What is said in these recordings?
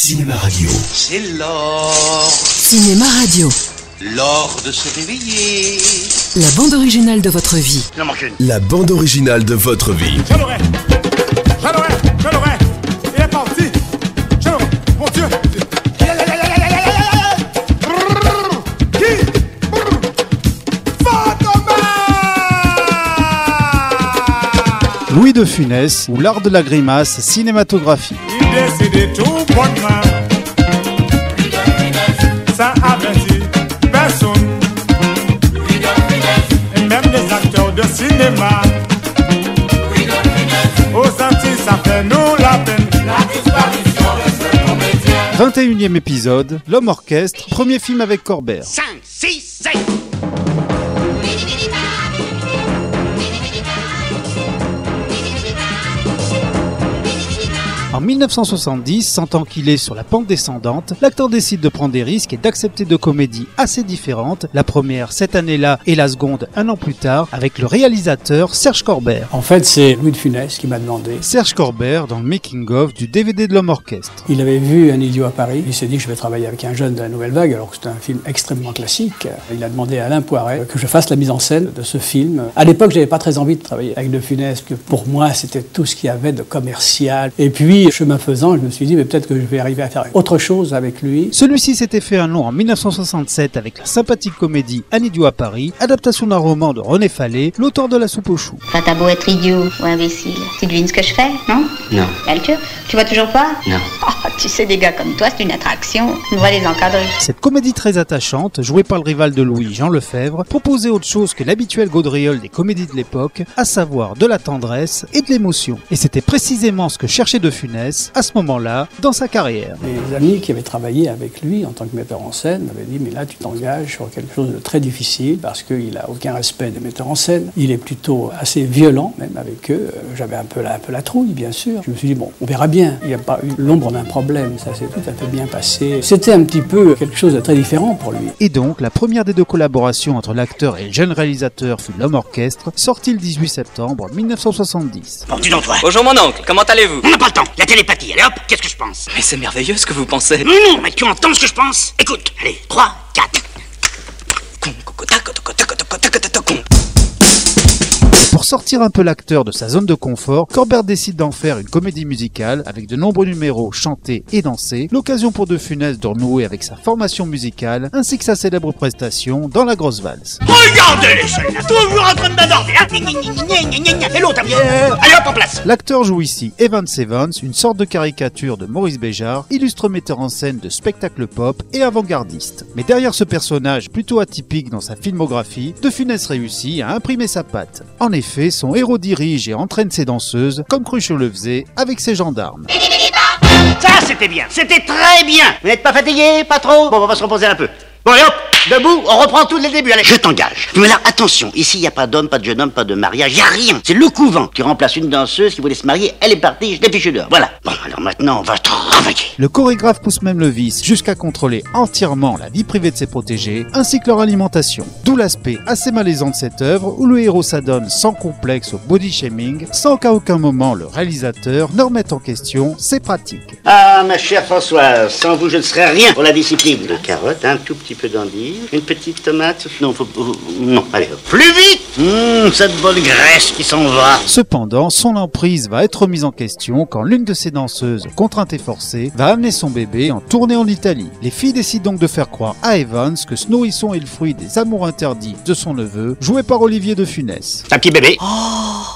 Cinéma Radio. C'est l'or, Cinéma Radio, l'or de se réveiller. la bande originale de votre vie. Il en manque une. La bande originale de votre vie. Je l'aurai Je l'aurai Je l'aurai Il est parti Je l'aurai Mon Dieu Funès ou l'art de la grimace cinématographique. Même les acteurs de cinéma Aux Antilles ça fait nous la peine 21e épisode, L'homme orchestre, premier film avec Corbert. 5, 6, 7. En 1970, sentant qu'il est sur la pente descendante, l'acteur décide de prendre des risques et d'accepter deux comédies assez différentes, la première cette année-là et la seconde un an plus tard, avec le réalisateur Serge Corbert. En fait, c'est Louis de Funès qui m'a demandé. Serge Corbert dans le making-of du DVD de l'homme orchestre. Il avait vu Un idiot à Paris. Il s'est dit que je vais travailler avec un jeune de la Nouvelle Vague, alors que c'est un film extrêmement classique. Il a demandé à Alain Poiret que je fasse la mise en scène de ce film. À l'époque, j'avais pas très envie de travailler avec de Funès, que pour moi, c'était tout ce qu'il y avait de commercial. Et puis, chemin faisant, je me suis dit, mais peut-être que je vais arriver à faire autre chose avec lui. Celui-ci s'était fait un nom en 1967 avec la sympathique comédie Un idiot à Paris, adaptation d'un roman de René Fallet, l'auteur de La soupe aux choux. Enfin, t'as beau être idiot ou imbécile. Tu devines ce que je fais, non? Non. Calcul Tu vois toujours pas? Non. Ah, tu sais, des gars comme toi, c'est une attraction. On va les encadrer. Cette comédie très attachante, jouée par le rival de Louis, Jean Lefebvre, proposait autre chose que l'habituel gaudriole des comédies de l'époque, à savoir de la tendresse et de l'émotion. Et c'était précisément ce que cherchait De Funès à ce moment-là dans sa carrière. Les amis qui avaient travaillé avec lui en tant que metteur en scène m'avaient dit mais là tu t'engages sur quelque chose de très difficile parce qu'il n'a aucun respect des metteurs en scène. Il est plutôt assez violent même avec eux. Euh, J'avais un peu la, un peu la trouille bien sûr. Je me suis dit bon on verra bien. Il n'y a pas eu l'ombre d'un problème. Ça s'est tout à fait bien passé. C'était un petit peu quelque chose de très différent pour lui. Et donc, la première des deux collaborations entre l'acteur et le jeune réalisateur fut L'homme orchestre, sorti le 18 septembre 1970. Bon, dis donc, toi? Bonjour mon oncle, comment allez-vous? On n'a pas le temps. Télépathie. Allez hop, qu'est-ce que je pense? Mais c'est merveilleux ce que vous pensez. Non, non, mais tu entends ce que je pense? Écoute. Allez, 3, 4. Sortir un peu l'acteur de sa zone de confort, Corbert décide d'en faire une comédie musicale avec de nombreux numéros chantés et dansés, l'occasion pour De Funès de renouer avec sa formation musicale ainsi que sa célèbre prestation dans La Grosse Valse. Regardez. Toujours en train de. L'acteur joue ici Evans Evans, une sorte de caricature de Maurice Béjart, illustre metteur en scène de spectacle pop et avant-gardiste. Mais derrière ce personnage plutôt atypique dans sa filmographie, De Funès réussit à imprimer sa patte. En effet, son héros dirige et entraîne ses danseuses, comme Cruchot le faisait avec ses gendarmes. Ça, c'était bien. C'était très bien. Vous n'êtes pas fatigué Pas trop? Bon, on va se reposer un peu. Bon, allez hop, debout, on reprend tout dès le début. Allez, je t'engage. Mais là, attention, ici, il n'y a pas d'homme, pas de jeune homme, pas de mariage, il n'y a rien. C'est le couvent. Tu remplaces une danseuse qui voulait se marier, elle est partie, je l'ai fichue dehors. Voilà. Bon, alors maintenant, on va travailler. Le chorégraphe pousse même le vice jusqu'à contrôler entièrement la vie privée de ses protégés ainsi que leur alimentation. D'où l'aspect assez malaisant de cette œuvre où le héros s'adonne sans complexe au body shaming sans qu'à aucun moment le réalisateur ne remette en question ses pratiques. Ah, ma chère Françoise, sans vous, je ne serais rien pour la discipline. Deux carottes, un tout petit peu d'endive, une petite tomate. Non, faut, faut- non, allez, hop. plus vite Hum, cette bonne graisse qui s'en va. Cependant, son emprise va être mise en question quand l'une de ses danseuses, contrainte et forcée, va amener son bébé en tournée en Italie. Les filles décident donc de faire croire à Evans que ce nourrisson est le fruit des amours interdits de son neveu, joué par Olivier de Funès. Ta petit bébé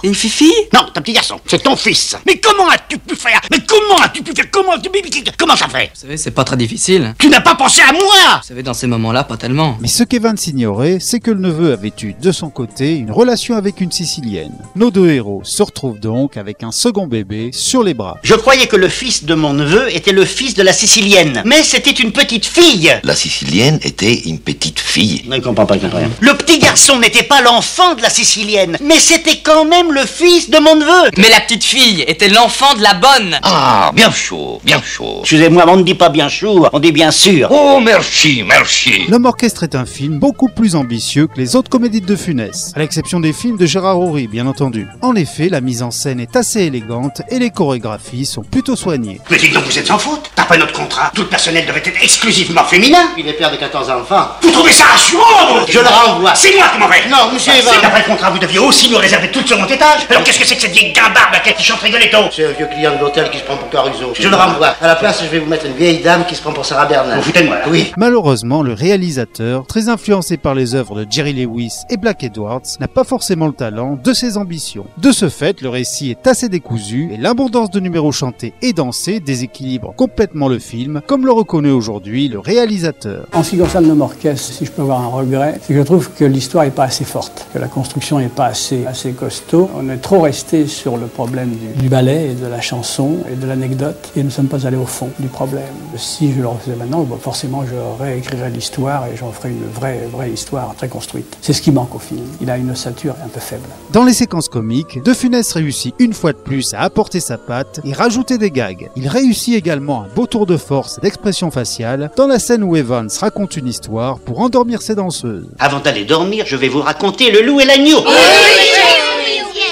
Une fifi Non, ta petit garçon, c'est ton fils. Mais comment as-tu pu faire? Mais comment as-tu pu faire? Comment tu Comment ça fait? Vous savez, c'est pas très difficile. Tu n'as pas pensé à moi Vous savez, dans ces moments-là, pas Mais ce qu'Evans ignorait, c'est que le neveu avait eu de son côté une relation avec une Sicilienne. Nos deux héros se retrouvent donc avec un second bébé sur les bras. Je croyais que le fils de mon neveu était le fils de la Sicilienne. Mais c'était une petite fille. La Sicilienne était une petite fille. Non, il comprend pas, il comprend rien. Le petit garçon n'était pas l'enfant de la Sicilienne, mais c'était quand même le fils de mon neveu. Mais la petite fille était l'enfant de la bonne. Ah, bien chaud, bien chaud. Excusez-moi, on ne dit pas bien sûr, on dit bien sûr. Oh, merci, merci. L'homme orchestre est un film beaucoup plus ambitieux que les autres comédies de Funès, à l'exception des films de Gérard Horry, bien entendu. En effet, la mise en scène est assez élégante et les chorégraphies sont plutôt soignées. Mais dis donc, vous êtes sans faute. D'après notre contrat, tout le personnel devait être exclusivement féminin. Il est père de 14 enfants. Vous trouvez ça rassurant Je le renvoie. C'est moi qui m'en vais Non, monsieur Ah, Evan. c'est D'après le contrat, vous deviez aussi nous réserver tout le second étage. Alors qu'est-ce que c'est que cette vieille guimbarde là qui chante Rigoletto C'est un vieux client de l'hôtel qui se prend pour Caruso. Je le renvoie. À la place, je vais vous mettre une vieille dame qui se prend pour Sarah Bernard. Vous foutez de moi là Oui. Malheureusement, le réalisateur, très influencé par les œuvres de Jerry Lewis et Black Edwards, n'a pas forcément le talent de ses ambitions. De ce fait, le récit est assez décousu et l'abondance de numéros chantés et dansés déséquilibre complètement le film, comme le reconnaît aujourd'hui le réalisateur. En ce qui concerne l'homme orchestre, si je peux avoir un regret, c'est que je trouve que l'histoire n'est pas assez forte, que la construction n'est pas assez, assez costaud. On est trop resté sur le problème du, du ballet et de la chanson et de l'anecdote et nous ne sommes pas allés au fond du problème. Si je le refaisais maintenant, forcément je réécrirais l'histoire et j'en ferais une vraie, vraie histoire très construite. C'est ce qui manque au film. Il a une ossature un peu faible. Dans les séquences comiques, De Funès réussit une fois de plus à apporter sa patte et rajouter des gags. Il réussit également un beau tour de force d'expression faciale dans la scène où Evans raconte une histoire pour endormir ses danseuses. Avant d'aller dormir, je vais vous raconter le loup et l'agneau.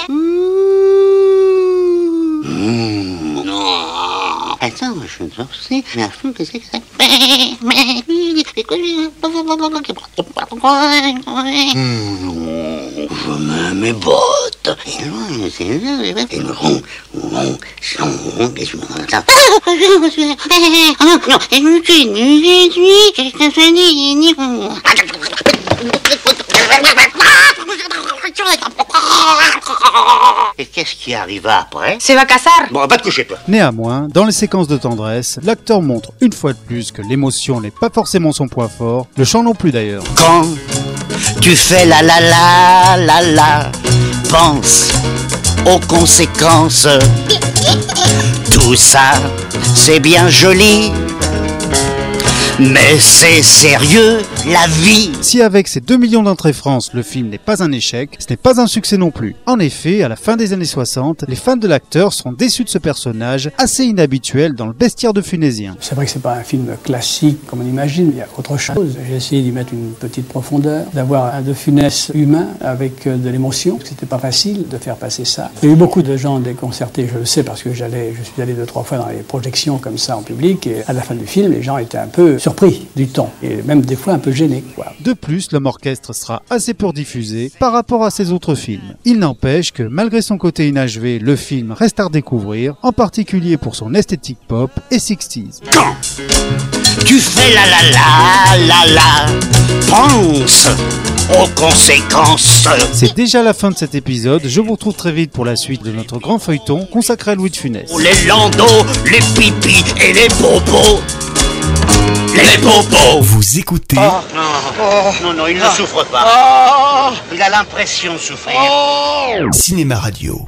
Mmh. Attends, je ne sais, mais qu'est-ce que c'est Mmh, Je mets mes bottes. Et c'est le rond, rond, rond, je me qu'est-ce qui arriva après? Se va. Bon, va te coucher, toi. Néanmoins, dans les séquences de tendresse, l'acteur montre une fois de plus que l'émotion n'est pas forcément son point fort, le chant non plus d'ailleurs. Quand tu fais la la la la la, pense aux conséquences. Tout ça, c'est bien joli, mais c'est sérieux la vie. Si avec ses 2 millions d'entrées France, le film n'est pas un échec, ce n'est pas un succès non plus. En effet, à la fin des années 60, les fans de l'acteur seront déçus de ce personnage assez inhabituel dans le bestiaire de Funésien. C'est vrai que c'est pas un film classique comme on imagine, il y a autre chose. J'ai essayé d'y mettre une petite profondeur, d'avoir un de funès humain avec euh, de l'émotion. C'était pas facile de faire passer ça. Il y a eu beaucoup de gens déconcertés, je le sais parce que j'allais, je suis allé deux trois fois dans les projections comme ça en public et à la fin du film, les gens étaient un peu surpris du ton et même des fois un peu gênés. Quoi. De plus, l'homme orchestre sera assez peu diffusé par rapport à ses autres films. Il n'empêche que malgré son côté inachevé, le film reste à redécouvrir, en particulier pour son esthétique pop et 60s. Quand tu fais la la la la la, pense aux conséquences. C'est déjà la fin de cet épisode, je vous retrouve très vite pour la suite de notre grand feuilleton consacré à Louis de Funès. Les landaux, les pipis et les bobos. Les bobos. Vous écoutez Non, non, non, il ne souffre pas. Il a l'impression de souffrir. Cinéma Radio.